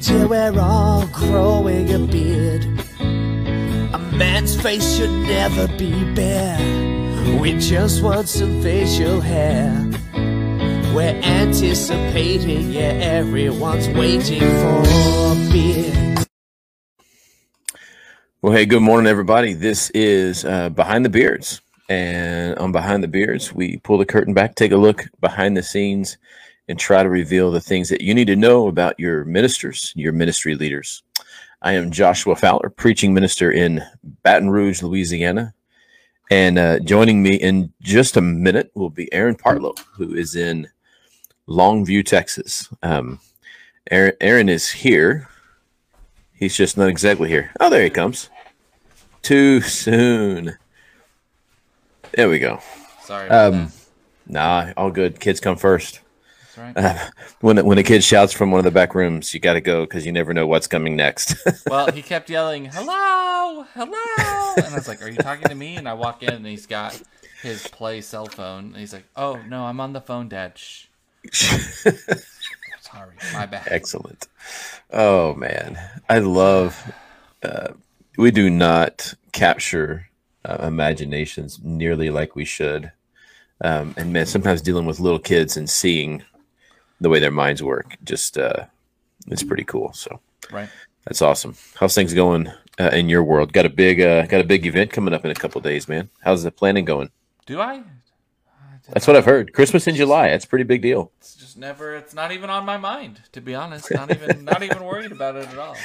Till we're all growing a beard. A man's face should never be bare. We just want some facial hair. We're anticipating, yeah, everyone's waiting for a beard. Well, hey, good morning, everybody. This is uh, Behind the Beards. And on Behind the Beards, we pull the curtain back, take a look behind the scenes, and try to reveal the things that you need to know about your ministers, your ministry leaders. I am Joshua Fowler, preaching minister in Baton Rouge, Louisiana. And uh, joining me in just a minute will be Aaron Partlow, who is in Longview, Texas. Um, Aaron, Aaron is here. He's just not exactly here. Oh, there he comes. Too soon. There we go. Sorry. About Um, nah, all good. Kids come first. Right. Uh, when when a kid shouts from one of the back rooms, you got to go because you never know what's coming next. well, he kept yelling, "Hello, hello," and I was like, "Are you talking to me?" And I walk in, and he's got his play cell phone, and he's like, "Oh no, I'm on the phone, Dad." Shh. Sorry, my bad. Excellent. Oh man, I love. Uh, we do not capture uh, imaginations nearly like we should, um, and man, sometimes dealing with little kids and seeing the way their minds work, just uh, it's pretty cool. So Right. that's awesome. How's things going uh, in your world? Got a big uh, got a big event coming up in a couple days, man. How's the planning going? Do I? That's what I've heard. Christmas in July. That's a pretty big deal. It's just never. It's not even on my mind, to be honest. Not even. not even worried about it at all.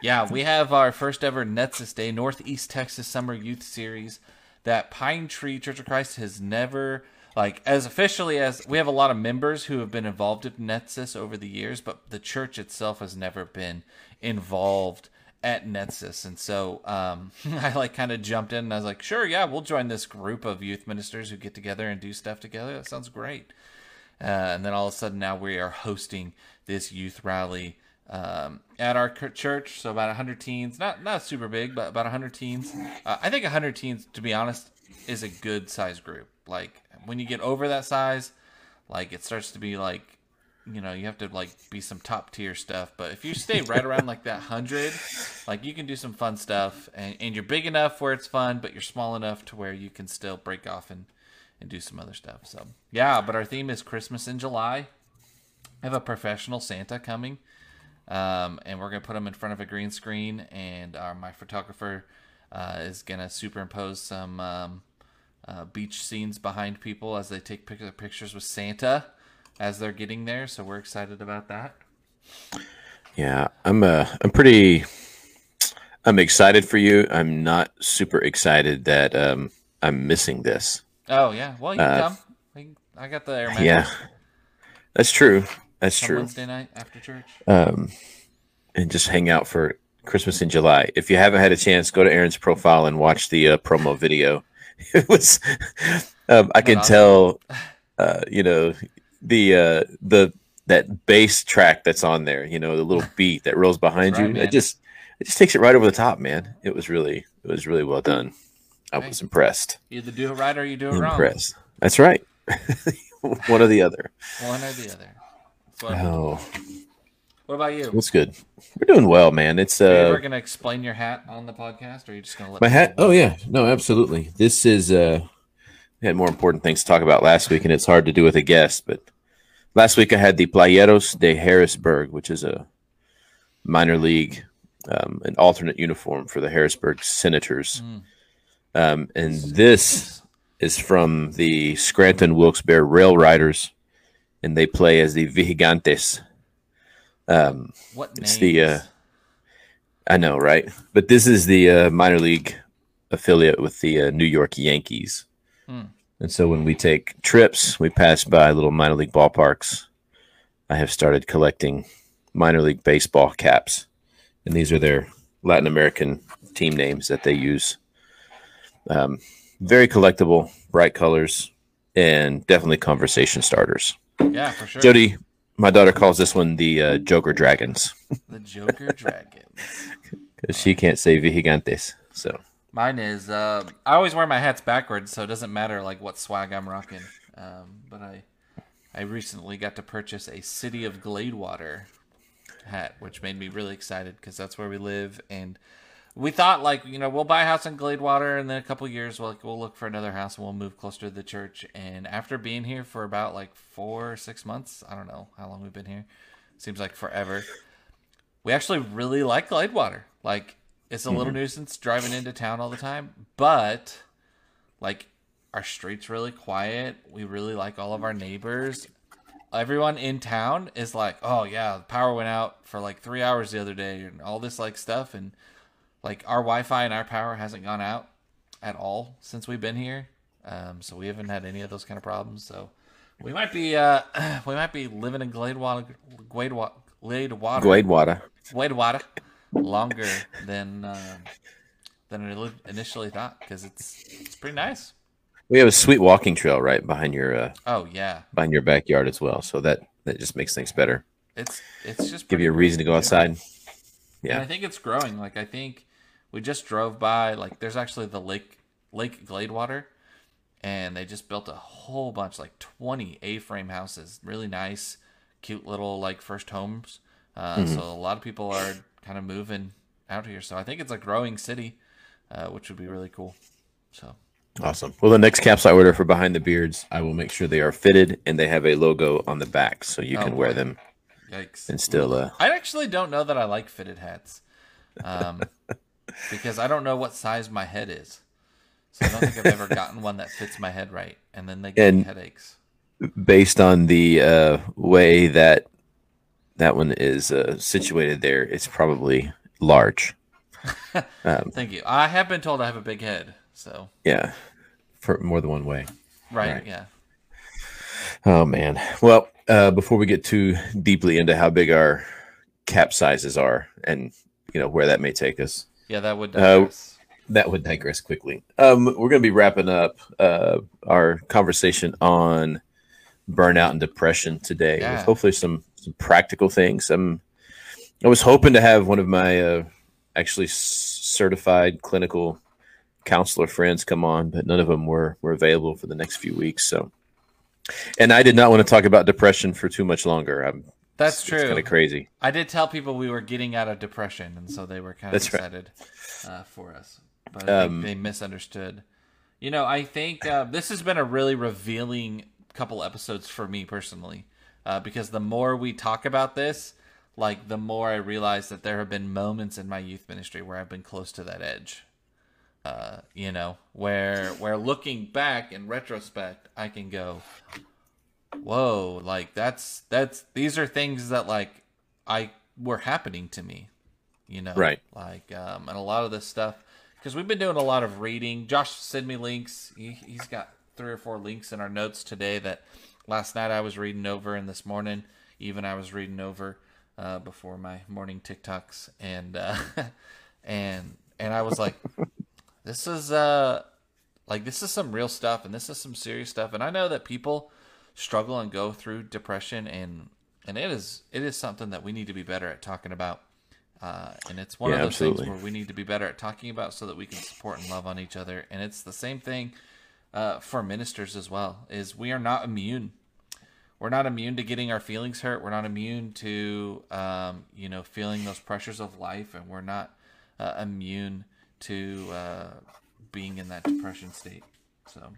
Yeah, we have our first ever Netsus Day Northeast Texas Summer Youth Series. That Pine Tree Church of Christ has never like as officially as we have a lot of members who have been involved in Netsus over the years, but the church itself has never been involved at Netsus. And so um, I like kind of jumped in and I was like, sure, yeah, we'll join this group of youth ministers who get together and do stuff together. That sounds great. Uh, and then all of a sudden now we are hosting this youth rally um, at our church. So about 100 teens, not not super big, but about 100 teens. Uh, I think 100 teens, to be honest, is a good size group. Like when you get over that size, like it starts to be like, you know, you have to like be some top tier stuff. But if you stay right around like that 100, like you can do some fun stuff, and, and you're big enough where it's fun, but you're small enough to where you can still break off and and do some other stuff. So yeah, but our theme is Christmas in July. I have a professional Santa coming, um, and we're gonna put him in front of a green screen, and uh, my photographer uh, is gonna superimpose some um, uh, beach scenes behind people as they take pic- pictures with Santa as they're getting there. So we're excited about that. Yeah, I'm uh I'm pretty I'm excited for you. I'm not super excited that um I'm missing this. Oh yeah, well you Uh, come. I got the air mattress. Yeah. That's true. That's true. Wednesday night after church. Um and just hang out for Christmas in July. If you haven't had a chance, go to Aaron's profile and watch the uh, promo video. It was um, I can tell uh you know the uh the that bass track that's on there, you know, the little beat that rolls behind right, you. man. It just it just takes it right over the top, man. It was really it was really well done. I was impressed. You either do it right or you do it wrong. Impressed. That's right. One or the other. One or the other. What, Oh, what about you? that's good. We're doing well, man. It's Are you uh ever gonna explain your hat on the podcast, or are you just gonna let my hat. Oh yeah, no, absolutely. This is uh we had more important things to talk about last week, and it's hard to do with a guest. But last week I had the Playeros de Harrisburg, which is a minor league, um, an alternate uniform for the Harrisburg Senators. Mm. Um, and this is from the Scranton Wilkes-Barre Rail Riders, and they play as the Vigigantes. Um, What It's names? the, uh, I know, right? But this is the uh, minor league affiliate with the uh, New York Yankees. Hmm. And so when we take trips, we pass by little minor league ballparks. I have started collecting minor league baseball caps, and these are their Latin American team names that they use. Um, very collectible, bright colors, and definitely conversation starters. yeah, for sure. Jody, my daughter calls this one the uh, Joker Dragons the Joker Dragon. because she can't say Vigigantes. So Mine is. Uh, I always wear my hats backwards, so it doesn't matter like what swag I'm rocking. Um, but I, I recently got to purchase a City of Gladewater hat, which made me really excited because that's where we live. And we thought like you know we'll buy a house in Gladewater, and then a couple years we'll like, we'll look for another house and we'll move closer to the church. And after being here for about like four or six months, I don't know how long we've been here. Seems like forever. We actually really like Gladewater. Like it's a little Mm-hmm. nuisance driving into town all the time, but like our street's really quiet. We really like all of our neighbors. Everyone in town is like, "Oh yeah, the power went out for like 3 hours the other day and all this like stuff and like our Wi-Fi and our power hasn't gone out at all since we've been here. Um, so we haven't had any of those kind of problems. So we might be uh, we might be living in Gladewater Gladewater Gladewater Gladewater. Gladewater longer than uh, than I initially thought because it's it's pretty nice. We have a sweet walking trail right behind your uh, Oh yeah, behind your backyard as well, so that that just makes things better. it's it's just Give you a reason to go outside. And Yeah. I think it's growing. Like I think we just drove by. Like there's actually the lake Lake Gladewater, and they just built a whole bunch, like 20 A-frame houses, really nice, cute little like first homes. Uh, Mm-hmm. So a lot of people are kind of moving out here. So I think it's a growing city, uh, which would be really cool. So Awesome. Well, the next caps I order for Behind the Beards, I will make sure they are fitted and they have a logo on the back, so you Oh, can wear them yikes. and still. Uh, I actually don't know that I like fitted hats, um, because I don't know what size my head is. So I don't think I've ever gotten one that fits my head right, and then they give me headaches. based on the uh, way that that one is uh, situated there, it's probably large. Thank you. I have been told I have a big head, so Yeah, for more than one way. right, Right. yeah. Oh man. Well, uh, before we get too deeply into how big our cap sizes are, and you know where that may take us, Yeah, that would. Uh, digress. that would digress quickly. Um, we're going to be wrapping up uh, our conversation on burnout and depression today Yeah. with hopefully some, some practical things. Um, I was hoping to have one of my uh, actually certified clinical counselor friends come on, but none of them were, were available for the next few weeks. So, and I did not want to talk about depression for too much longer. I'm, That's it's true. It's kind of crazy. I did tell people we were getting out of depression, and so they were kind of That's right. excited uh, for us. But Um, they misunderstood. You know, I think uh, this has been a really revealing couple episodes for me personally, uh, because the more we talk about this, like the more I realize that there have been moments in my youth ministry where I've been close to that edge. Uh, you know, where where looking back in retrospect, I can go, whoa like that's that's these are things that like i were happening to me you know? Right. like um and a lot of this stuff because we've been doing a lot of reading. Josh sent me links. He, he's got three or four links in our notes today that last night i was reading over and this morning even i was reading over uh before my morning tiktoks. And uh and and i was like this is uh like this is some real stuff and this is some serious stuff. And i know that people struggle and go through depression and and it is it is something that we need to be better at talking about uh, and it's one Yeah, of those absolutely. things where we need to be better at talking about so that we can support and love on each other and it's the same thing uh, for ministers as well is we are not immune. We're not immune to getting our feelings hurt. We're not immune to um, you know feeling those pressures of life and we're not uh, immune to uh, being in that depression state so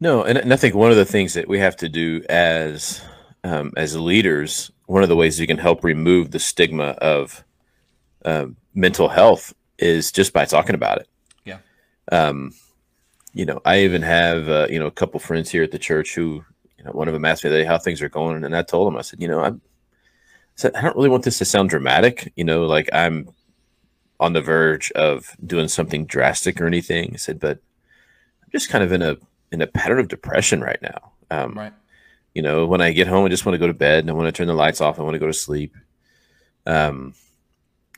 No, and, and I think one of the things that we have to do as um, as leaders, one of the ways we can help remove the stigma of um, mental health is just by talking about it. yeah Um, you know, I even have uh, you know a couple friends here at the church who, you know, one of them asked me how things are going, and I told them I said, you know, I'm, I said I don't really want this to sound dramatic, you know, like I'm on the verge of doing something drastic or anything. I said, but I'm just kind of in a in a pattern of depression right now. Um, right you know, when I get home, I just want to go to bed and I want to turn the lights off. I want to go to sleep. Um,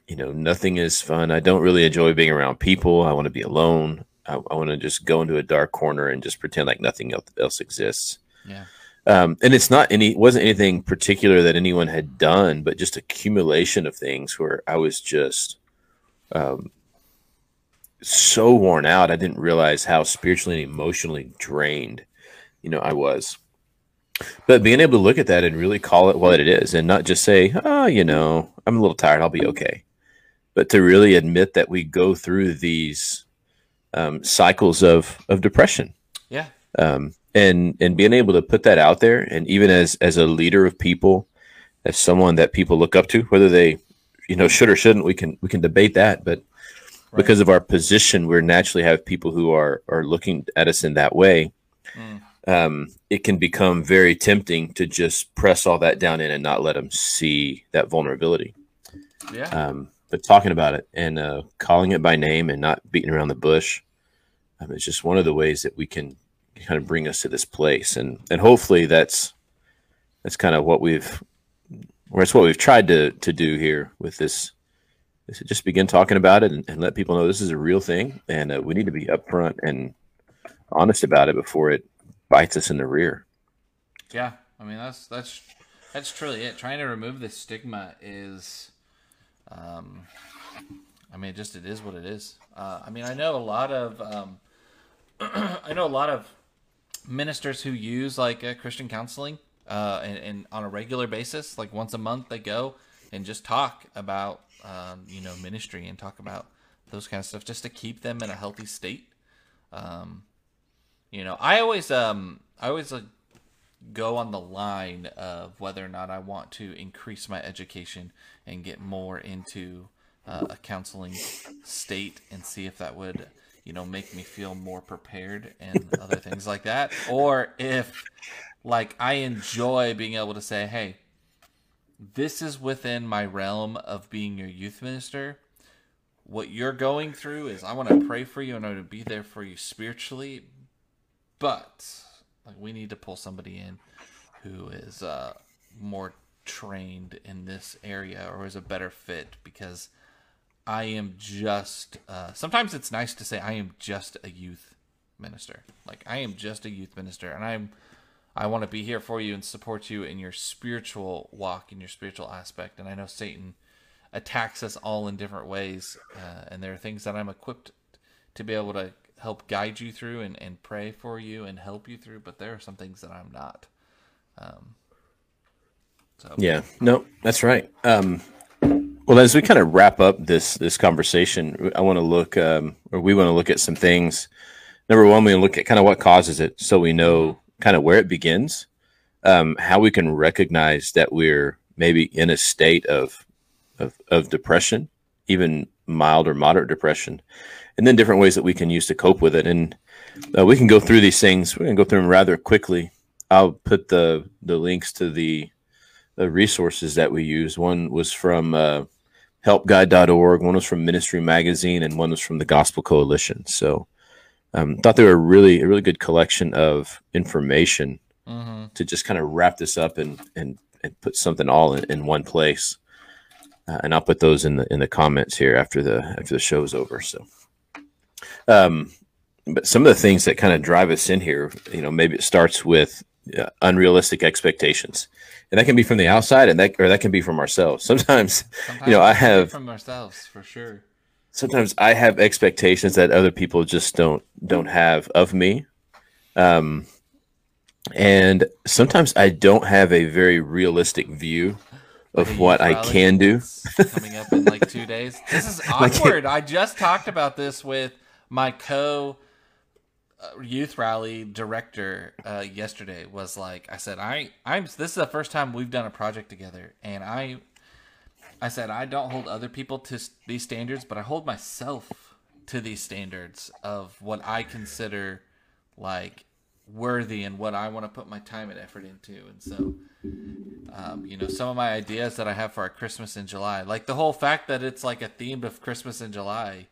you know, nothing is fun. I don't really enjoy being around people. I want to be alone. I, I want to just go into a dark corner and just pretend like nothing else, else exists. yeah Um, and it's not any, wasn't anything particular that anyone had done, but just accumulation of things where I was just, um, so worn out. I didn't realize how spiritually and emotionally drained, you know, I was. But being able to look at that and really call it what it is and not just say, oh, you know, I'm a little tired, I'll be okay. But to really admit that we go through these um, cycles of, of depression. Yeah. Um, and, and being able to put that out there. And even as, as a leader of people, as someone that people look up to, whether they, you know, should or shouldn't, we can, we can debate that. But right. because of our position, we naturally have people who are, are looking at us in that way. Mm um, it can become very tempting to just press all that down in and not let them see that vulnerability. Yeah. Um, but talking about it and uh, calling it by name and not beating around the bush, um, it's just one of the ways that we can kind of bring us to this place, and and hopefully that's that's kind of what we've, or it's what we've tried to to do here with this. Just begin talking about it and, and, let people know this is a real thing, and uh, we need to be upfront and honest about it before it bites us in the rear. Yeah, I mean that's that's that's truly it. Trying to remove the stigma is, um, I mean, just it is what it is. Uh, I mean, I know a lot of, um, I know a lot of ministers who use like uh, Christian counseling, uh, and, and, on a regular basis, like once a month, they go and just talk about, um, you know, ministry and talk about those kind of stuff, just to keep them in a healthy state. Um, you know, I always um I always like go on the line of whether or not I want to increase my education and get more into uh, a counseling state and see if that would you know make me feel more prepared and other things like that or if like I enjoy being able to say hey this is within my realm of being your youth minister what you're going through is I want to pray for you and I want to be there for you spiritually but like we need to pull somebody in who is uh, more trained in this area or is a better fit because I am just uh, sometimes it's nice to say I am just a youth minister. Like I am just a youth minister and I'm I want to be here for you and support you in your spiritual walk in your spiritual aspect and I know Satan attacks us all in different ways uh, and there are things that I'm equipped to be able to help guide you through and, and pray for you and help you through, but there are some things that I'm not. Um, so. Yeah, no, that's right. Um, well, as we kind of wrap up this this conversation, I want to look, um, or we want to look at some things. Number one, we look at kind of what causes it, so we know kind of where it begins, um, how we can recognize that we're maybe in a state of of, of depression, even mild or moderate depression, and then different ways that we can use to cope with it. And uh, we can go through these things. We're going to go through them rather quickly. I'll put the the links to the, the resources that we use. One was from uh, helpguide.org, one was from Ministry Magazine, and one was from the Gospel Coalition. So um, thought they were really a really good collection of information mm-hmm. to just kind of wrap this up and and, and put something all in, in one place. Uh, and I'll put those in the in the comments here after the after the show's over. So. Um, but some of the things that kind of drive us in here, you know, maybe it starts with uh, unrealistic expectations, and that can be from the outside, and that or that can be from ourselves. Sometimes, Sometimes you know, I have from ourselves for sure. Sometimes I have expectations that other people just don't don't have of me, um, and sometimes I don't have a very realistic view of what I can do. coming up in like two days. This is awkward. I just talked about this with my co uh, youth rally director uh, yesterday was like, I said, I I'm this is the first time we've done a project together, and I I said I don't hold other people to these standards, but I hold myself to these standards of what I consider like worthy and what I want to put my time and effort into. And so, um, you know, some of my ideas that I have for our Christmas in July, like the whole fact that it's like a theme of Christmas in July,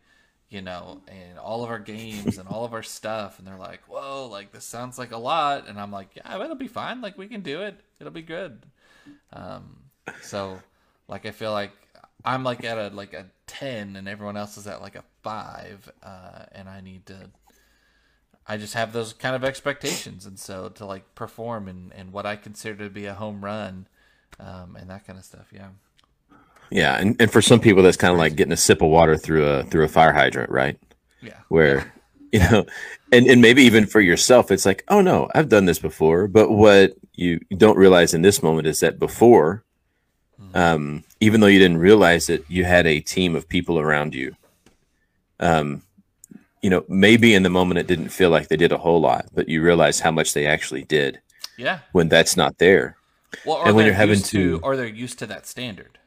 you know, and all of our games and all of our stuff. And they're like, whoa, like this sounds like a lot. And I'm like, yeah, it'll be fine. Like we can do it. It'll be good. Um, so like, I feel like I'm like at a, like a 10 and everyone else is at like a five. Uh, and I need to, I just have those kind of expectations. And so to like perform and, and what I consider to be a home run, um, and that kind of stuff. Yeah. Yeah, and, and for some people that's kind of like getting a sip of water through a through a fire hydrant, right? Yeah. Where you know and and maybe even for yourself it's like oh no i've done this before but what you don't realize in this moment is that before um even though you didn't realize it you had a team of people around you um you know maybe in the moment it didn't feel like they did a whole lot but you realize how much they actually did Yeah. when that's not there Well, or And when they're you're having used to, to- or they're used to that standard.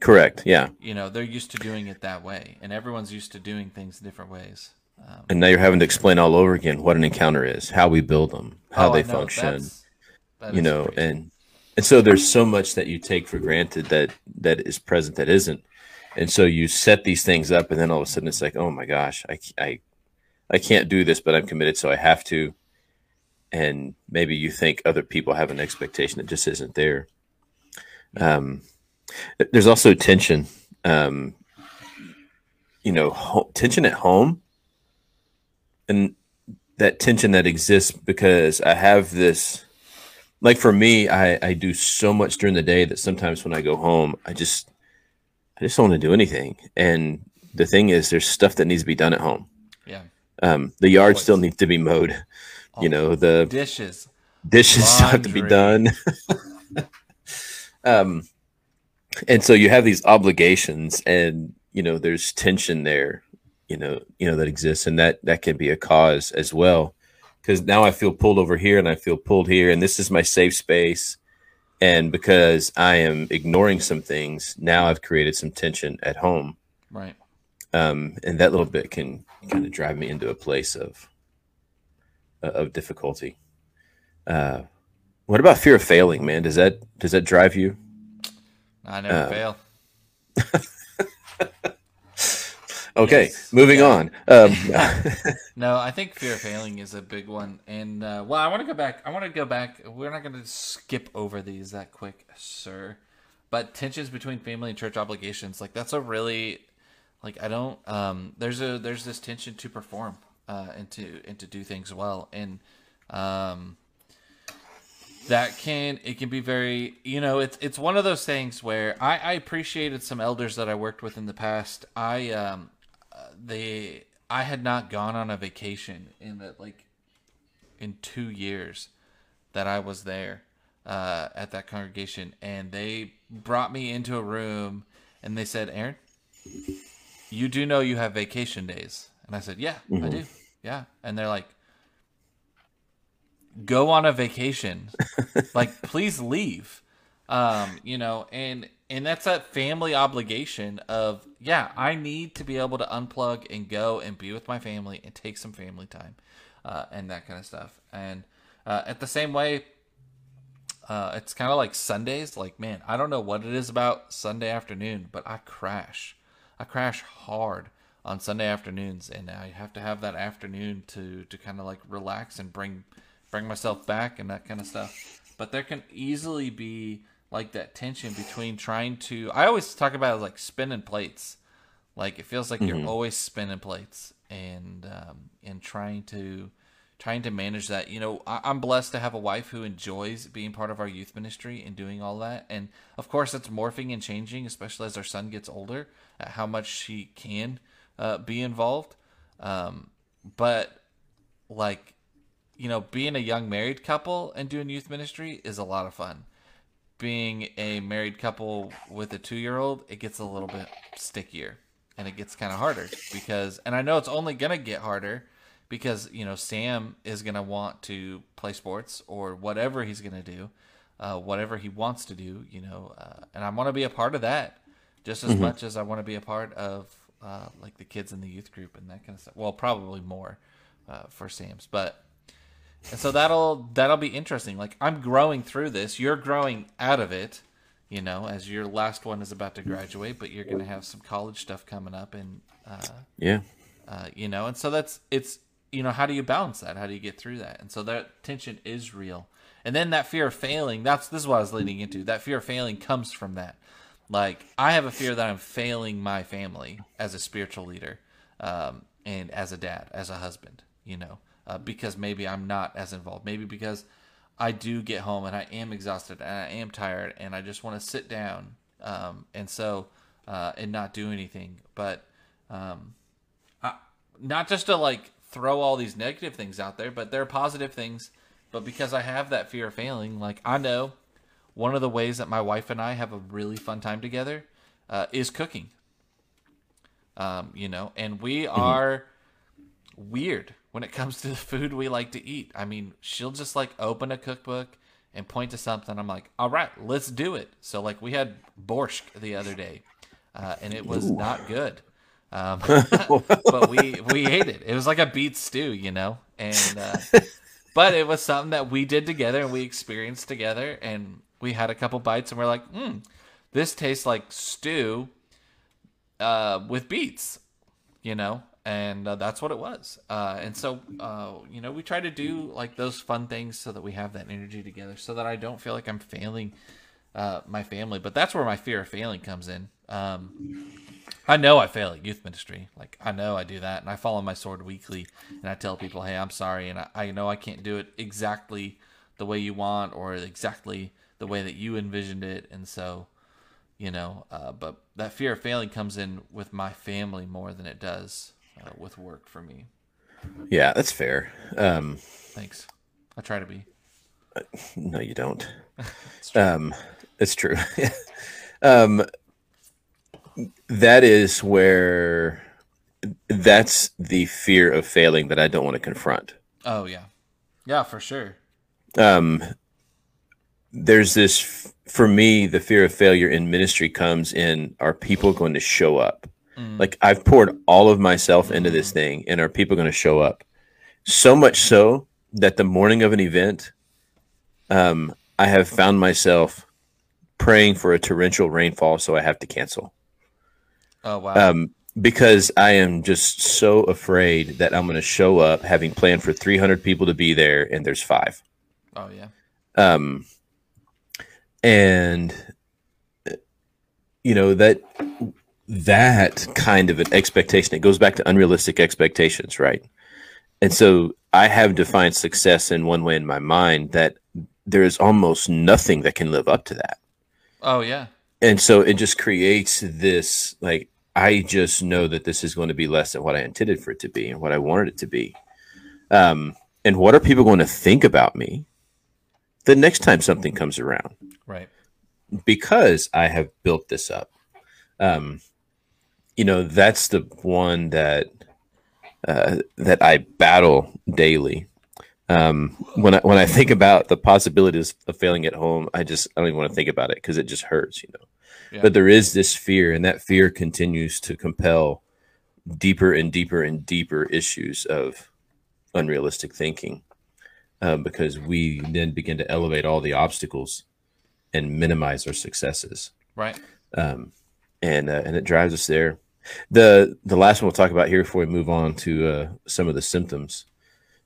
correct yeah You know, they're used to doing it that way, and everyone's used to doing things different ways. Um, and now you're having to explain all over again what an encounter is how we build them how oh, they function that you know and and so there's so much that you take for granted that that is present that isn't. And so you set these things up and then all of a sudden it's like oh my gosh i i, I can't do this but i'm committed so i have to. And maybe you think other people have an expectation that just isn't there. Um there's also tension um you know ho- tension at home. And that tension that exists because i have this like for me i i do so much during the day that sometimes when i go home i just i just don't want to do anything. And the thing is there's stuff that needs to be done at home. Yeah, um the yard Always. still needs to be mowed you know the dishes. dishes still have to be done. Um and so you have these obligations and you know there's tension there you know you know that exists and that that can be a cause as well because now i feel pulled over here and i feel pulled here and this is my safe space and because i am ignoring some things now i've created some tension at home Right. um, and that little bit can kind of drive me into a place of uh, of difficulty. Uh, what about fear of failing, man? Does that does that drive you? I never Uh, fail. Okay, Yes. moving on. Um, No, I think fear of failing is a big one. And uh, well, I want to go back. I want to go back. We're not going to skip over these that quick, sir. But tensions between family and church obligations, like that's a really, like I don't. Um, there's a there's this tension to perform, uh, and to and to do things well, and um, that can it can be very you know it's it's one of those things where I, I appreciated some elders that I worked with in the past. I um they I had not gone on a vacation in the like in two years that I was there uh, at that congregation, and they brought me into a room and they said, "Aaron, you do know you have vacation days," and I said, "Yeah, I do, yeah," and they're like go on a vacation. like, please leave. Um, you know, and and that's that family obligation of yeah, I need to be able to unplug and go and be with my family and take some family time, uh, and that kind of stuff. And uh, at the same way, uh, it's kind of like Sundays. Like, man, I don't know what it is about Sunday afternoon, but I crash. I crash hard on Sunday afternoons, and I have to have that afternoon to to kind of like relax and bring bring myself back and that kind of stuff. But there can easily be like that tension between trying to. I always talk about like spinning plates. Like it feels like you're always spinning plates and um, and trying to trying to manage that. You know, I, I'm blessed to have a wife who enjoys being part of our youth ministry and doing all that. And of course, it's morphing and changing, especially as our son gets older, at how much she can uh, be involved. Um, but like, you know, being a young married couple and doing youth ministry is a lot of fun. Being a married couple with a two year old, it gets a little bit stickier and it gets kind of harder because, and I know it's only going to get harder because, you know, Sam is going to want to play sports or whatever he's going to do, uh, whatever he wants to do, you know, uh, and I want to be a part of that just as much as I want to be a part of uh, like the kids in the youth group and that kind of stuff. Well, probably more uh, for Sam's, but and so that'll that'll be interesting. Like I'm growing through this, you're growing out of it, you know, as your last one is about to graduate, but you're gonna have some college stuff coming up, and uh, yeah, uh, you know, and so that's it's you know how do you balance that? How do you get through that? And so that tension is real, and then that fear of failing. That's this is what I was leading into. That fear of failing comes from that. Like I have a fear that I'm failing my family as a spiritual leader, um, and as a dad, as a husband. You know, uh, because maybe I'm not as involved. Maybe because I do get home and I am exhausted and I am tired and I just want to sit down, um, and so uh, and not do anything. But um, I, not just to like throw all these negative things out there, but they're positive things. But because I have that fear of failing, like I know one of the ways that my wife and I have a really fun time together uh, is cooking. Um, you know, and we are weird when it comes to the food we like to eat. I mean, she'll just like open a cookbook and point to something. I'm like, all right, let's do it. So like we had borscht the other day, uh, and it was not good. Um, but we we ate it. It was like a beet stew, you know, and uh, but it was something that we did together and we experienced together, and we had a couple bites, and we're like, hmm, this tastes like stew uh, with beets, you know, and uh, that's what it was. Uh, and so, uh, you know, we try to do like those fun things so that we have that energy together, so that I don't feel like I'm failing uh, my family. But that's where my fear of failing comes in. Um, I know I fail at youth ministry. Like I know I do that, and I fall on my sword weekly, and I tell people, "Hey, I'm sorry," and I, I know I can't do it exactly the way you want or exactly the way that you envisioned it, and so you know. Uh, but that fear of failing comes in with my family more than it does uh, with work for me. Yeah, that's fair. Um, Thanks. I try to be. no, you don't. It's true. Um, it's true. um, that is where that's the fear of failing that I don't want to confront. oh yeah, yeah, for sure. Um, there's this for me, the fear of failure in ministry comes in: are people going to show up? Like I've poured all of myself into this thing, and are people going to show up? So much so that the morning of an event, um, I have found myself praying for a torrential rainfall, so I have to cancel. Oh wow. Um, because I am just so afraid that I'm going to show up having planned for 300 people to be there, and there's five. oh yeah. Um, and uh, you know that that kind of an expectation it goes back to unrealistic expectations right and so i have defined success in one way in my mind that there is almost nothing that can live up to that Oh yeah. and so it just creates this like i just know that this is going to be less than what i intended for it to be and what i wanted it to be um, and what are people going to think about me the next time something comes around Right. because I have built this up. Um, you know, that's the one that uh, that I battle daily. Um, when I when I think about the possibilities of failing at home, I just I don't even want to think about it because it just hurts, you know. Yeah. But there is this fear, and that fear continues to compel deeper and deeper and deeper issues of unrealistic thinking, um, because we then begin to elevate all the obstacles and minimize our successes Right. um, and uh, and it drives us there. The the last one we'll talk about here before we move on to uh, some of the symptoms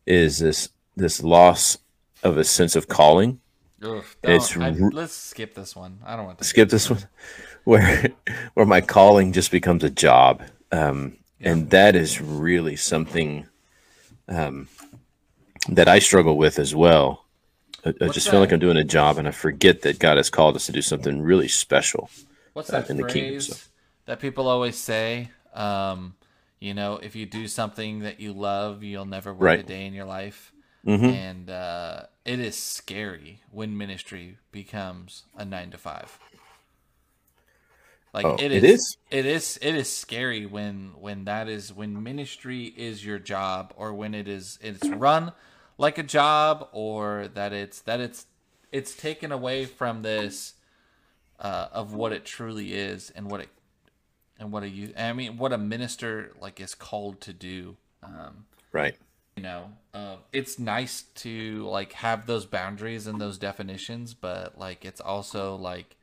is this this loss of a sense of calling. Ugh, It's don't- let's skip this one. I don't want to Skip this one, where where my calling just becomes a job, um, and that is really something um, that I struggle with as well. I, I just feel like? I'm doing a job, and I forget that God has called us to do something really special. What's uh, that in the kingdom, so. That people always say? Um, you know, if you do something that you love, you'll never work a day in your life. Mhm. And uh, it is scary when ministry becomes a nine to five. Like Oh, it it is, is? it is, it is scary when when that is when ministry is your job, or when it is it's run like a job, or that it's that it's it's taken away from this uh, of what it truly is and what it and what a you I mean what a minister like is called to do. Um, Right. you know, uh, it's nice to like have those boundaries and those definitions, but like it's also like,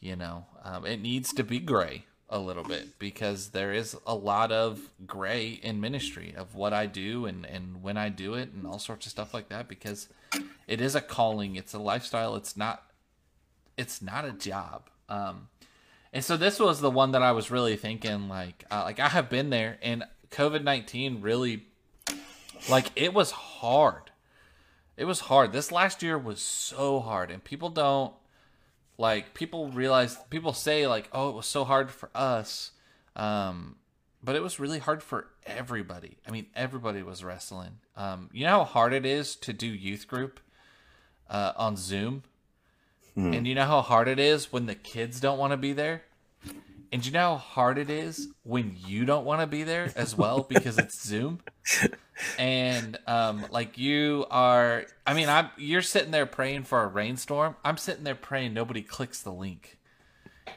you know, um, it needs to be gray a little bit because there is a lot of gray in ministry of what I do and and when I do it and all sorts of stuff like that because it is a calling, it's a lifestyle, it's not it's not a job. Um, and so this was the one that I was really thinking like uh, like I have been there and COVID nineteen really like it was hard. It was hard. This last year was so hard, and people don't like people realize people say like, "Oh, it was so hard for us," um, but it was really hard for everybody. I mean, everybody was wrestling. Um, you know how hard it is to do youth group uh, on Zoom, Hmm. and you know how hard it is when the kids don't want to be there. And you know how hard it is when you don't want to be there as well because it's Zoom. And um, like you are, I mean, I'm you're sitting there praying for a rainstorm. I'm sitting there praying nobody clicks the link.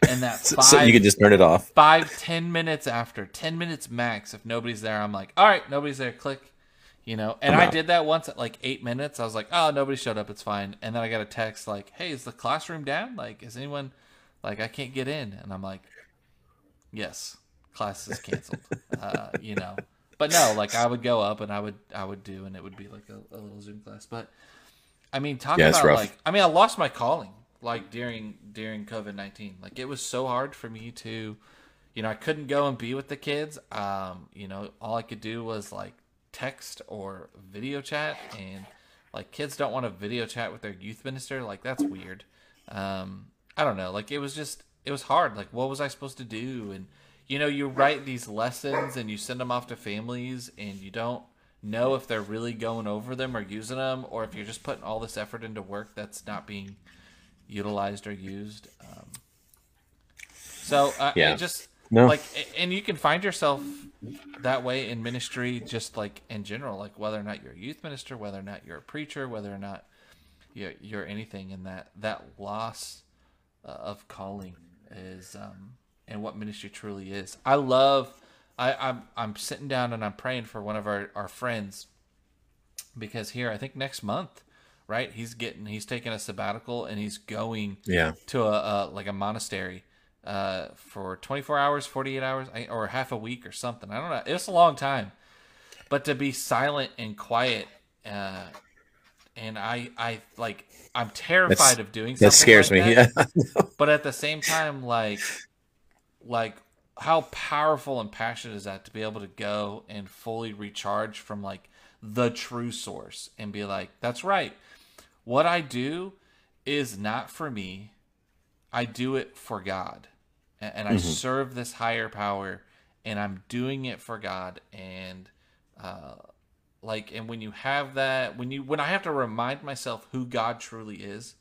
And that five, so you can just turn it off. five, ten minutes after, ten minutes max, if nobody's there, I'm like, all right, nobody's there, click. You know, and I did that once at like eight minutes. I was like, oh, nobody showed up, it's fine. And then I got a text like, hey, is the classroom down? Like, is anyone like I can't get in? And I'm like, yes, class is canceled. uh, you know, but no, like I would go up and I would I would do, and it would be like a, a little Zoom class. But I mean, talk Yeah, about like I mean, I lost my calling like during during COVID nineteen. Like it was so hard for me to, you know, I couldn't go and be with the kids. Um, you know, all I could do was like text or video chat, and like kids don't want to video chat with their youth minister. Like that's weird. Um, I don't know. Like it was just it was hard. Like what was I supposed to do? And you know, you write these lessons and you send them off to families, and you don't know if they're really going over them or using them, or if you're just putting all this effort into work that's not being utilized or used. Um, so uh, Yeah. it just No. like, and you can find yourself that way in ministry, just like in general, like whether or not you're a youth minister, whether or not you're a preacher, whether or not you're, you're anything, and that that loss uh, of calling is um, and what ministry truly is. I love. I, I'm I'm sitting down and I'm praying for one of our, our friends because here I think next month, right? He's getting he's taking a sabbatical and he's going Yeah. to a, a like a monastery uh, for 24 hours, 48 hours, or half a week or something. I don't know. It's a long time, but to be silent and quiet, uh, and I I like I'm terrified That's- of doing That scares like me. that Yeah. but at the same time like like how powerful and passionate is that to be able to go and fully recharge from like the true source and be like that's right what i do is not for me i do it for god and i serve this higher power and i'm doing it for god and uh like and when you have that when you when i have to remind myself who god truly is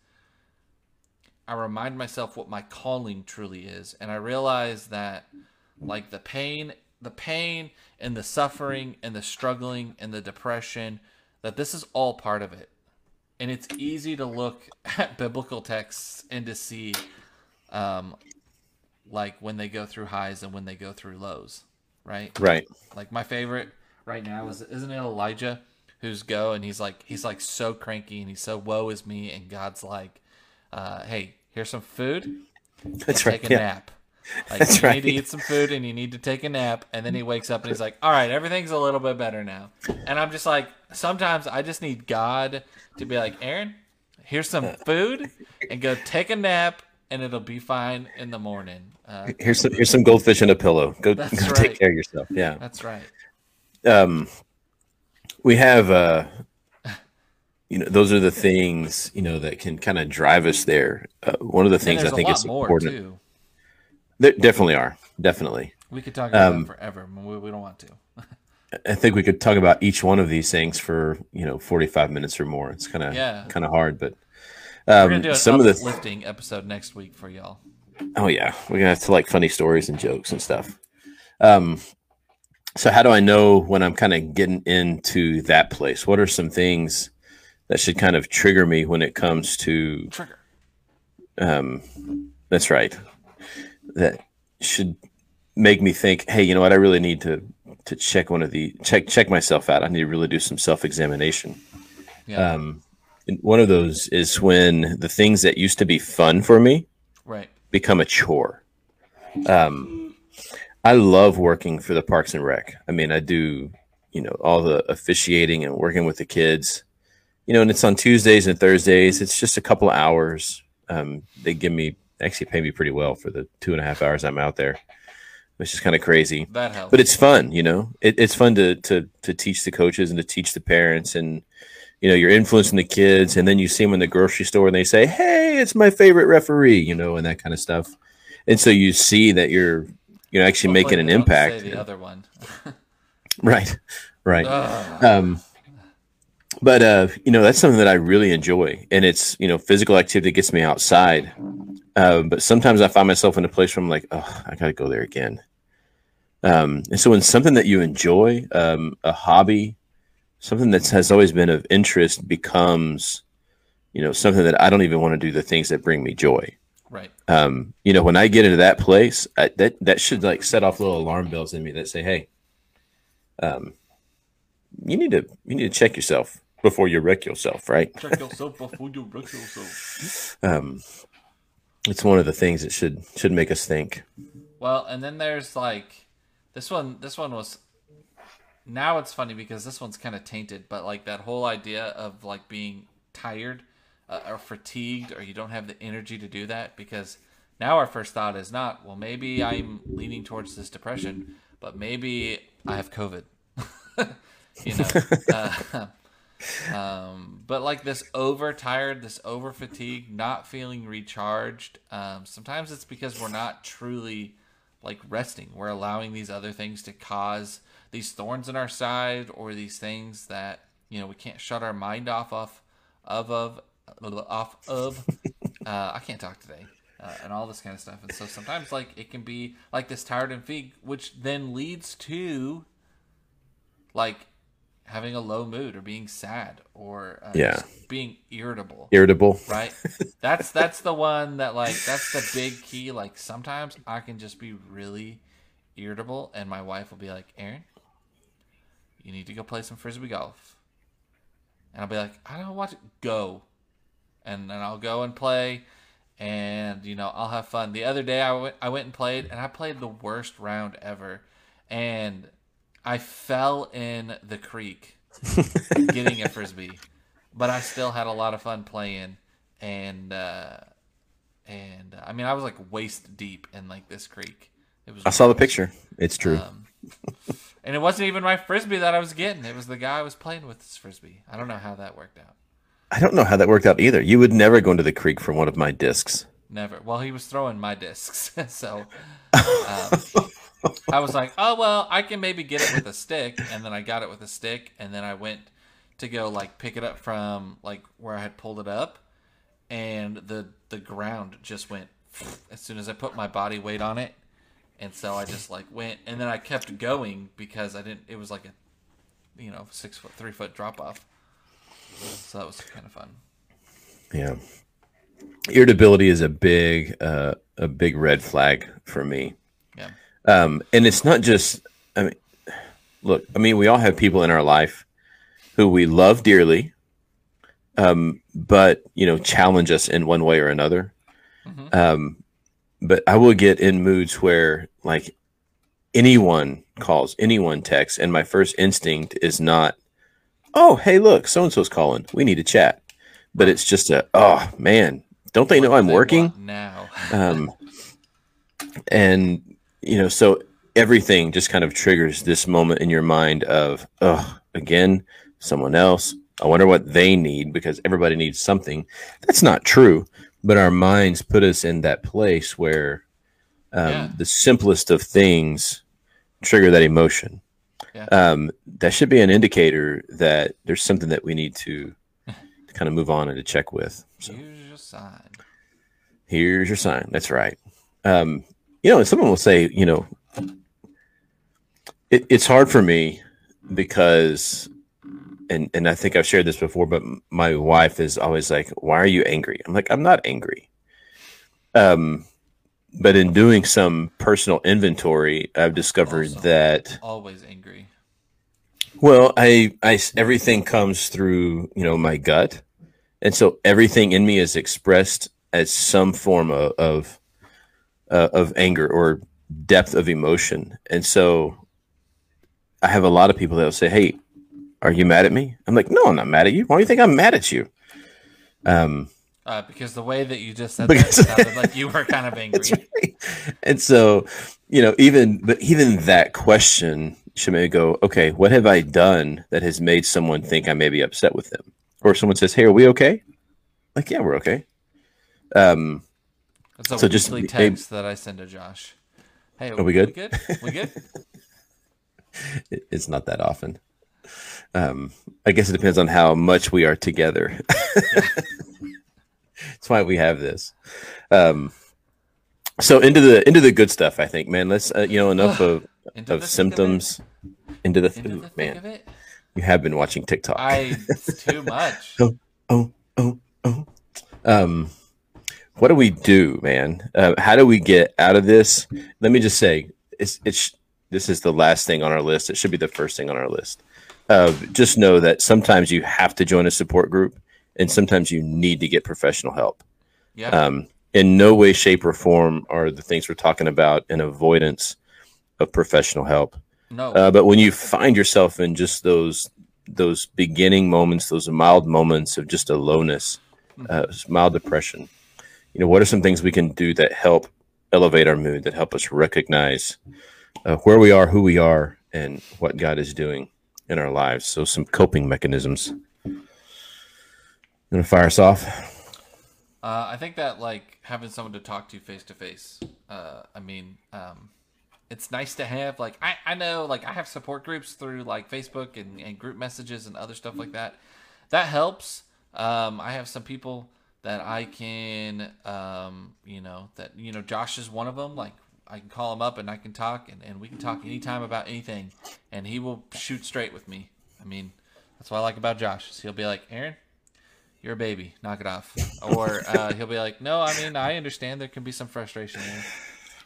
I remind myself what my calling truly is, and I realize that like the pain, the pain and the suffering and the struggling and the depression, that this is all part of it. And it's easy to look at biblical texts and to see um like when they go through highs and when they go through lows, right? right. Like my favorite right now is isn't it Elijah who's go and he's like he's like so cranky and he's so woe is me and God's like, uh, hey, here's some food. That's right. Take a Yeah. nap. Like That's you right. need to eat some food and you need to take a nap and then he wakes up and he's like, All right, everything's a little bit better now. And I'm just like sometimes I just need God to be like, Aaron, here's some food and go take a nap and it'll be fine in the morning. Uh, Here's some here's some goldfish and a pillow. Go, go That's take care of yourself. Yeah. that's right. um, we have uh, you know those are the things you know that can kind of drive us there. Uh, one of the things I think is important. too. There definitely are, definitely. We could talk about Um, forever, we, we don't want to. I think we could talk about each one of these things for you know forty five minutes or more. It's kind of Yeah. kind of hard, but We're um, gonna do an some of the uplifting episode next week for y'all. Oh yeah, we're gonna have to like funny stories and jokes and stuff. Um, so how do I know when I'm kind of getting into that place? What are some things that should kind of trigger me when it comes to? Trigger. Um, that's right. That should make me think. Hey, you know what? I really need to to check one of the check check myself out. I need to really do some self examination. Yeah. Um, one of those is when the things that used to be fun for me right. become a chore. Um, I love working for the Parks and Rec. I mean, I do, you know, all the officiating and working with the kids. You know, and it's on Tuesdays and Thursdays. It's just a couple of hours. Um, they give me actually pay me pretty well for the two and a half hours I'm out there, which is kind of crazy. That helps. But it's fun, you know. It, it's fun to to to teach the coaches and to teach the parents and you know, you're influencing the kids, and then you see them in the grocery store and they say, Hey, it's my favorite referee, you know, and that kind of stuff. And so you see that you're you know actually making an Hopefully they don't impact. The other one. Right, right. Um, but uh, you know that's something that I really enjoy, and it's you know physical activity gets me outside. Uh, but sometimes I find myself in a place where I'm like, oh, I got to go there again. Um, and so when something that you enjoy, um, a hobby, something that has always been of interest becomes, you know, something that I don't even want to do the things that bring me joy. right. Um, you know, when I get into that place, I, that that should like set off little alarm bells in me that say, "Hey, um, you need to you need to check yourself before you wreck yourself." Right? Check yourself before you wreck yourself. Um, it's one of the things that should should make us think. Well, and then there's like this one. This one was. Now it's funny because this one's kind of tainted, but like that whole idea of like being tired uh, or fatigued or you don't have the energy to do that because now our first thought is not well maybe I'm leaning towards this depression, but maybe I have COVID. you know. Uh, um, but like this overtired, this over fatigued, not feeling recharged. Um, sometimes it's because we're not truly like resting. We're allowing these other things to cause these thorns in our side or these things that you know we can't shut our mind off of of of off of. Uh, I can't talk today. Uh, and all this kind of stuff, and so sometimes like it can be like this tired and fatigue, which then leads to like having a low mood or being sad or uh, Yeah. being irritable. Irritable. right? That's that's the one that like that's the big key. Like sometimes i can just be really irritable and my wife will be like aaron you need to go play some frisbee golf. And i'll be like i don't want to go. And then i'll go and play and you know i'll have fun. The other day i went i went and played and i played the worst round ever. And i fell in the creek getting a frisbee but I still had a lot of fun playing, and uh, and uh, I mean I was like waist deep in like this creek. It was I saw the picture. It's true. Um, and it wasn't even my frisbee that I was getting. It was the guy I was playing with his frisbee. I don't know how that worked out. I don't know how that worked out either. You would never go into the creek for one of my discs. Never. Well, he was throwing my discs, so um, I was like, "Oh well, I can maybe get it with a stick." And then I got it with a stick, and then I went to go like pick it up from like where I had pulled it up, and the the ground just went as soon as I put my body weight on it, and so I just like went, and then I kept going because I didn't. It was like a you know six foot three foot drop off, so that was kind of fun. Yeah. Irritability is a big uh, a big red flag for me. Yeah. Um, and it's not just I mean look, I mean we all have people in our life who we love dearly um, but you know challenge us in one way or another. Mhm. Um, but I will get in moods where like anyone calls, anyone texts, and my first instinct is not, "Oh, hey, look, so and so's calling. We need to chat." But it's just a, "Oh man, don't they know I'm working?" now. um, and you know so everything just kind of triggers this moment in your mind of oh again someone else i wonder what they need because everybody needs something that's not true but our minds put us in that place where um, Yeah. the simplest of things trigger that emotion Yeah. um, that should be an indicator that there's something that we need to, to kind of move on and to check with so Here's your sign. here's your sign. That's right. Um, you know, and someone will say, you know, it, it's hard for me because, and and I think I've shared this before, but my wife is always like, "Why are you angry?" I'm like, "I'm not angry." Um, but in doing some personal inventory, I've discovered Awesome. that Always angry. well, I, I, everything comes through, you know, my gut. And so everything in me is expressed as some form of, of, uh, of anger or depth of emotion. And so I have a lot of people that will say, Hey, are you mad at me? I'm like, no, I'm not mad at you. Why do you think I'm mad at you? Um, Uh, because the way that you just said Because- that sounded like you were kind of angry. Right. And so, you know, even but even that question should maybe go, okay, what have I done that has made someone think I may be upset with them? Or someone says, Hey, are we okay? Like, yeah, we're okay. Um, It's a So just text that I send to Josh. Hey, Are we good? We good? We good? It's not that often. Um, I guess it depends on how much we are together. That's why we have this. Um, so into the into the good stuff, I think, man. Let's uh, you know enough of of thick of symptoms. Into the Into the man, of it. you have been watching TikTok. I it's too much. oh oh oh oh. Um, what do we do, man? Uh, how do we get out of this? Let me just say, it's it's this is the last thing on our list. It should be the first thing on our list. Uh, just know that sometimes you have to join a support group, and sometimes you need to get professional help. Yeah. Um, in no way, shape, or form are the things we're talking about an avoidance of professional help. no. Uh, but when you find yourself in just those those beginning moments, those mild moments of just a lowness, uh, mild depression, you know, what are some things we can do that help elevate our mood, that help us recognize uh, where we are, who we are, and what God is doing in our lives? So, some coping mechanisms. To fire us off? Uh, I think that like having someone to talk to face to face. I mean, um, it's nice to have like I, I know like I have support groups through like Facebook and, and group messages and other stuff like that. That helps. Um, I have some people that I can um, you know that you know Josh is one of them. Like I can call him up and I can talk and, and we can talk anytime about anything and he will shoot straight with me. I mean, that's what I like about Josh. Is he'll be like, Aaron, you're a baby. Knock it off. Or uh, he'll be like, no, I mean, I understand there can be some frustration there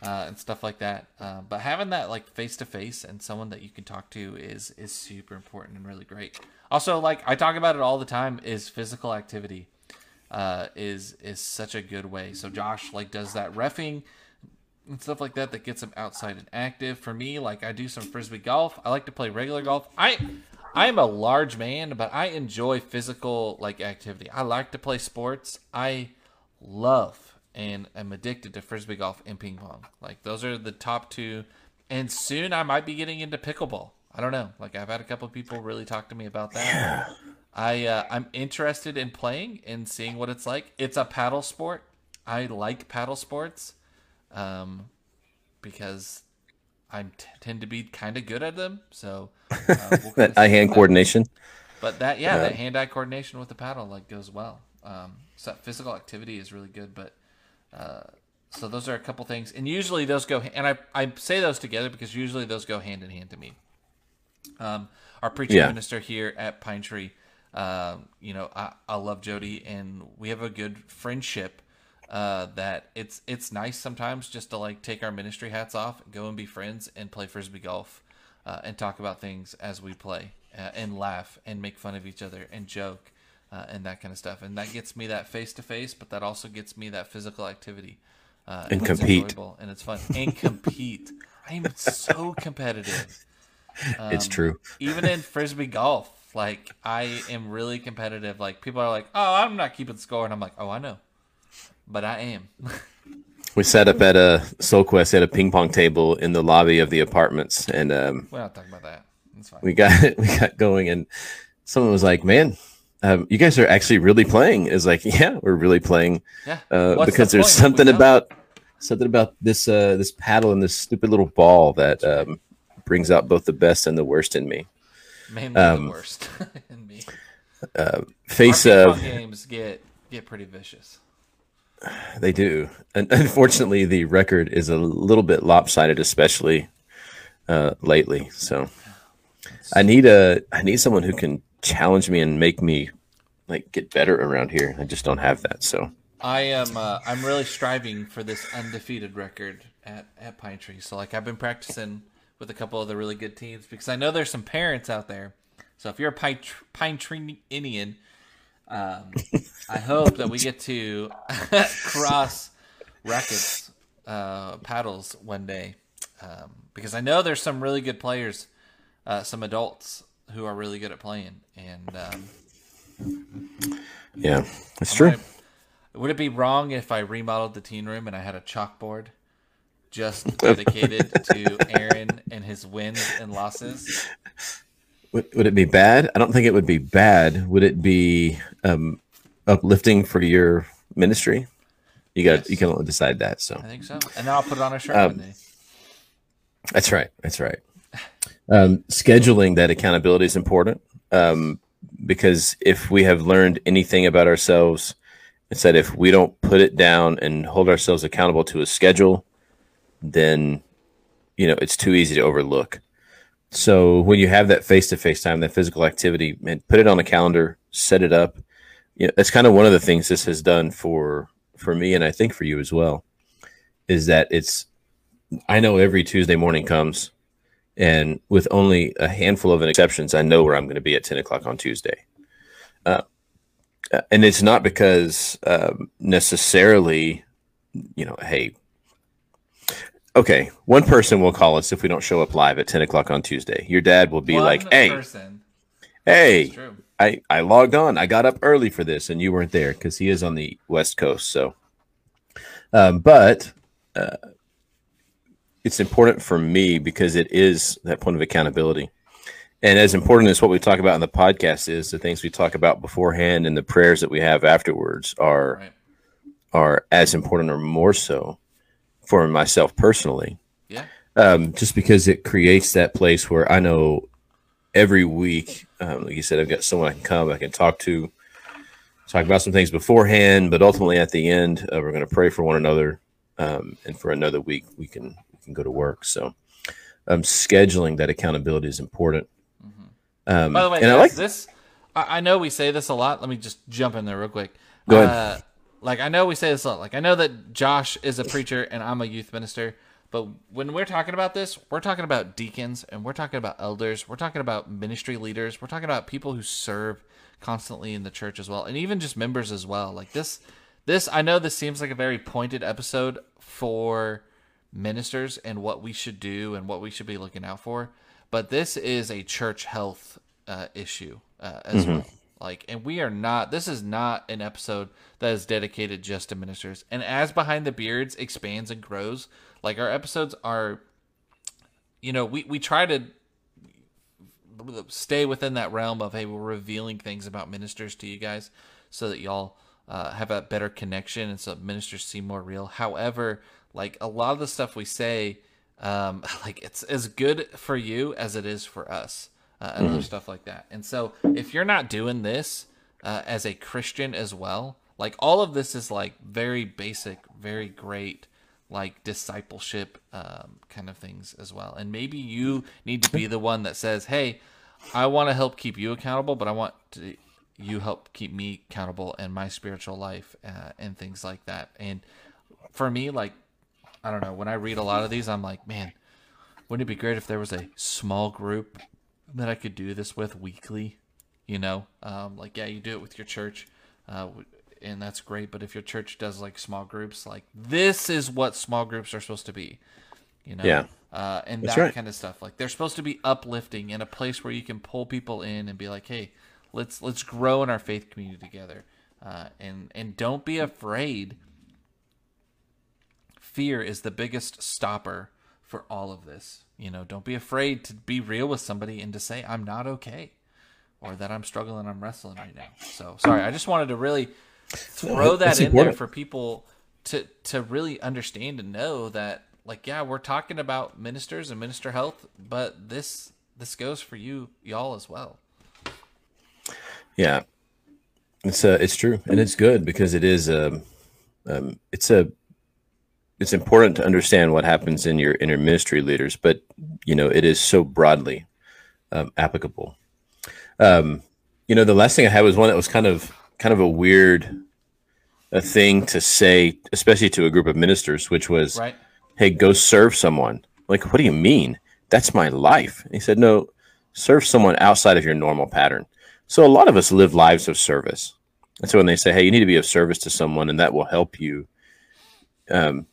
uh, and stuff like that. Uh, but having that like face to face and someone that you can talk to is is super important and really great. Also, like I talk about it all the time, is physical activity uh, is is such a good way. So Josh like does that refing and stuff like that that gets him outside and active. For me, like I do some frisbee golf. I like to play regular golf. I I am a large man, but I enjoy physical like activity. I like to play sports. I love and am addicted to frisbee golf and ping pong. Like those are the top two. And soon I might be getting into pickleball. I don't know. Like I've had a couple people really talk to me about that. I uh, I'm interested in playing and seeing what it's like. It's a paddle sport. I like paddle sports, um, because I t- tend to be kind of good at them. So uh, we'll That eye hand coordination. but that yeah, that hand-eye coordination with the paddle like goes well. Um, so physical activity is really good, but uh, so those are a couple things, and usually those go. And I I say those together because usually those go hand in hand to me. Um, our preaching Yeah. minister here at Pine Tree, um, you know, I, I love Jody, and we have a good friendship. Uh, that it's it's nice sometimes just to like take our ministry hats off, go and be friends, and play frisbee golf, uh, and talk about things as we play, uh, and laugh and make fun of each other and joke, uh, and that kind of stuff. And that gets me that face to face, but that also gets me that physical activity. Uh, And compete. and it's fun and compete. I am so competitive it's true. even in frisbee golf like i am really competitive. Like people are like oh i'm not keeping score. And i'm like oh i know. But i am. We sat up at a Soul Quest at a ping pong table in the lobby of the apartments, and um, we're not talking about that. It's fine. we got we got going, and someone was like, "Man, um, you guys are actually really playing." Is like, "Yeah, we're really playing," yeah. Uh, What's the because there's point? if we something about something about this uh, this paddle and this stupid little ball that um, brings out both the best and the worst in me. Mainly um, the worst in me Face Our of games get get pretty vicious They do. And unfortunately, the record is a little bit lopsided, especially uh, lately. So I need a I need someone who can challenge me and make me like get better around here. I just don't have that. So i am uh, i'm really striving for this undefeated record at at pine tree so like i've been practicing with a couple of the really good teams because i know there's some parents out there so if you're a pine, tr- pine tree indian um, I hope that we get to cross rackets uh, paddles one day um, because I know there's some really good players, uh, some adults who are really good at playing. And um, yeah, it's I true. might- would it be wrong if I remodeled the teen room and I had a chalkboard just dedicated to Aaron and his wins and losses? Would, would it be bad? I don't think it would be bad. Would it be um, uplifting for your ministry? You got Yes. you can only decide that. So I think so. And then I'll put it on a shirt Um, one day. That's right. That's right. Um, scheduling that accountability is important um, because if we have learned anything about ourselves, it's that if we don't put it down and hold ourselves accountable to a schedule, then you know it's too easy to overlook. So when you have that face to face time, that physical activity, man, put it on a calendar, set it up. You know, that's kind of one of the things this has done for for me, and I think for you as well, is that it's. I know every Tuesday morning comes, and with only a handful of exceptions, I know where I'm going to be at ten o'clock on Tuesday. Uh, and it's not because um, necessarily, you know, hey, okay, one person will call us if we don't show up live at ten o'clock on Tuesday. Your dad will be One like, "Hey, person. hey, I, I logged on. I got up early for this, and you weren't there because he is on the West Coast. So, um, but uh, it's important for me because it is that point of accountability. And as important as what we talk about in the podcast is, the things we talk about beforehand and the prayers that we have afterwards are Right. are as important or more so for myself personally Yeah. um, just because it creates that place where I know every week, um, like you said, I've got someone I can come, I can talk to, talk about some things beforehand, but ultimately at the end, uh, we're going to pray for one another, um, and for another week we can we can go to work. So, um, scheduling that accountability is important. Um, By the way, and I like this. I, I know we say this a lot. Let me just jump in there real quick. Go ahead. Uh, like I know we say this a lot. Like I know that Josh is a preacher and I'm a youth minister. But when we're talking about this, we're talking about deacons and we're talking about elders. We're talking about ministry leaders. We're talking about people who serve constantly in the church as well, and even just members as well. Like this, this I know this seems like a very pointed episode for ministers and what we should do and what we should be looking out for. But this is a church health uh, issue uh, as well. Like, and we are not. This is not an episode that is dedicated just to ministers. And as behind the beards expands and grows, like our episodes are, you know, we we try to stay within that realm of hey, we're revealing things about ministers to you guys, so that y'all uh, have a better connection and so ministers seem more real. However, like a lot of the stuff we say, um, like it's as good for you as it is for us, uh, and other stuff like that. And so, if you're not doing this uh, as a Christian as well, like all of this is like very basic, very great like discipleship um, kind of things as well. And maybe you need to be the one that says, "Hey, I want to help keep you accountable, but I want to, you help keep me accountable in my spiritual life uh, and things like that." And for me, like I don't know, when I read a lot of these, I'm like, man, wouldn't it be great if there was a small group that I could do this with weekly? You know, um, like yeah, you do it with your church. Uh, and that's great. But if your church does like small groups, like this is what small groups are supposed to be, you know, Yeah. uh, and That's that right. kind of stuff. Like they're supposed to be uplifting in a place where you can pull people in and be like, hey, let's let's grow in our faith community together, uh, and and don't be afraid. Fear is the biggest stopper for all of this. You know, don't be afraid to be real with somebody and to say I'm not okay or that I'm struggling, I'm wrestling right now. So sorry, I just wanted to really throw that That's in there for people to to really understand and know that like yeah, we're talking about ministers and minister health, but this this goes for you y'all as well. Yeah, it's uh, it's true, and it's good because it is um, um, it's a it's important to understand what happens in your in your ministry leaders, but you know it is so broadly um, applicable. Um, you know, the last thing I had was one that was kind of kind of a weird a thing to say, especially to a group of ministers, which was, Right? "Hey, go serve someone." Like, what do you mean? That's my life. And he said, "No, serve someone outside of your normal pattern." So a lot of us live lives of service. And so when they say, "Hey, you need to be of service to someone," and that will help you, um,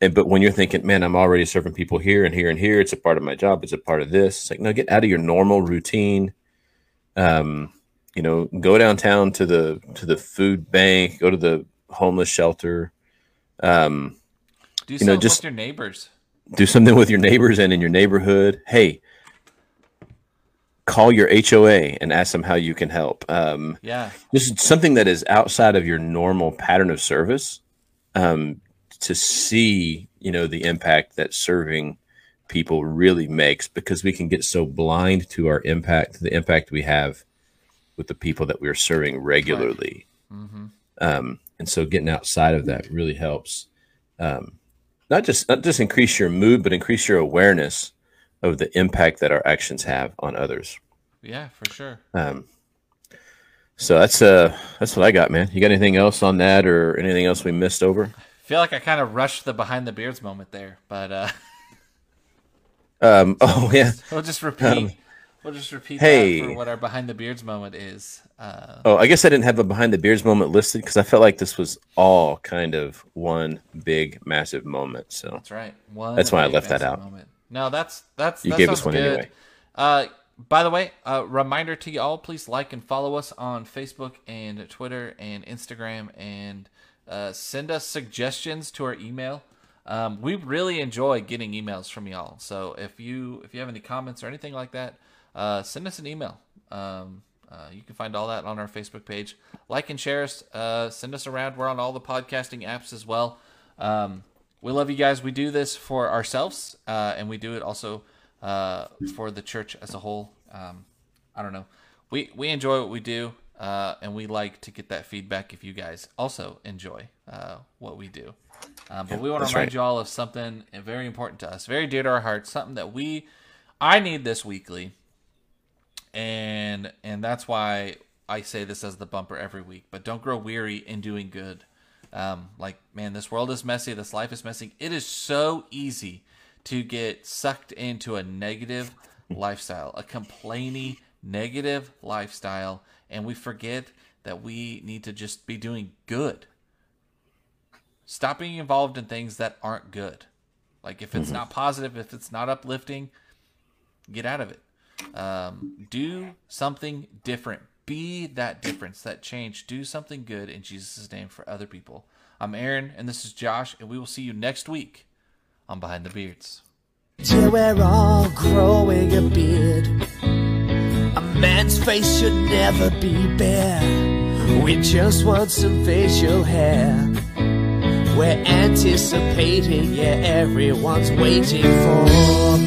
and but when you're thinking, "Man, I'm already serving people here and here and here. It's a part of my job. It's a part of this." It's like, no, get out of your normal routine. Um, you know, go downtown to the to the food bank, go to the homeless shelter, um, Do know, something just- with your neighbors. do something with your neighbors and in your neighborhood. Hey, call your HOA and ask them how you can help. Um, Yeah. just something that is outside of your normal pattern of service um, to see you know the impact that serving people really makes because we can get so blind to our impact, the impact we have with the people that we're serving regularly. Right. Mm-hmm. Um, and so getting outside of that really helps. Um, not just not just increase your mood, but increase your awareness of the impact that our actions have on others. Yeah, for sure. Um, so that's uh that's what I got, man. You got anything else on that, or anything else we missed over? I feel like I kind of rushed the behind the beards moment there, but uh, um, oh yeah, we'll just repeat. Um, we'll just repeat hey. for what our behind the beards moment is. Uh, oh, I guess I didn't have a behind the beards moment listed because I felt like this was all kind of one big massive moment. So that's right. One that's why I left that out. Moment. No, that's that's you that gave us one good. anyway. Uh, by the way, a uh, reminder to you all: please like and follow us on Facebook and Twitter and Instagram, and uh, send us suggestions to our email. Um, we really enjoy getting emails from y'all. So if you if you have any comments or anything like that, uh, send us an email. Um, uh, you can find all that on our Facebook page. Like and share us. Uh, send us around. We're on all the podcasting apps as well. Um, we love you guys. We do this for ourselves, uh, and we do it also uh, for the church as a whole. Um, I don't know. We we enjoy what we do, uh, and we like to get that feedback if you guys also enjoy uh, what we do. Um, but yeah, we want to remind right. you all of something very important to us, very dear to our hearts, something that we I need this weekly, and and that's why I say this as the bumper every week. But don't grow weary in doing good. Um, like man, this world is messy. This life is messy. It is so easy to get sucked into a negative lifestyle, a complaining, negative lifestyle, and we forget that we need to just be doing good. Stop being involved in things that aren't good. Like if it's mm-hmm. not positive, if it's not uplifting, get out of it. Um, do something different. Be that difference, that change. Do something good in Jesus' name for other people. I'm Aaron, and this is Josh, and we will see you next week on Behind the Beards. Till we're all growing a beard. Man's face should never be bare. We just want some facial hair. We're anticipating, yeah, everyone's waiting for.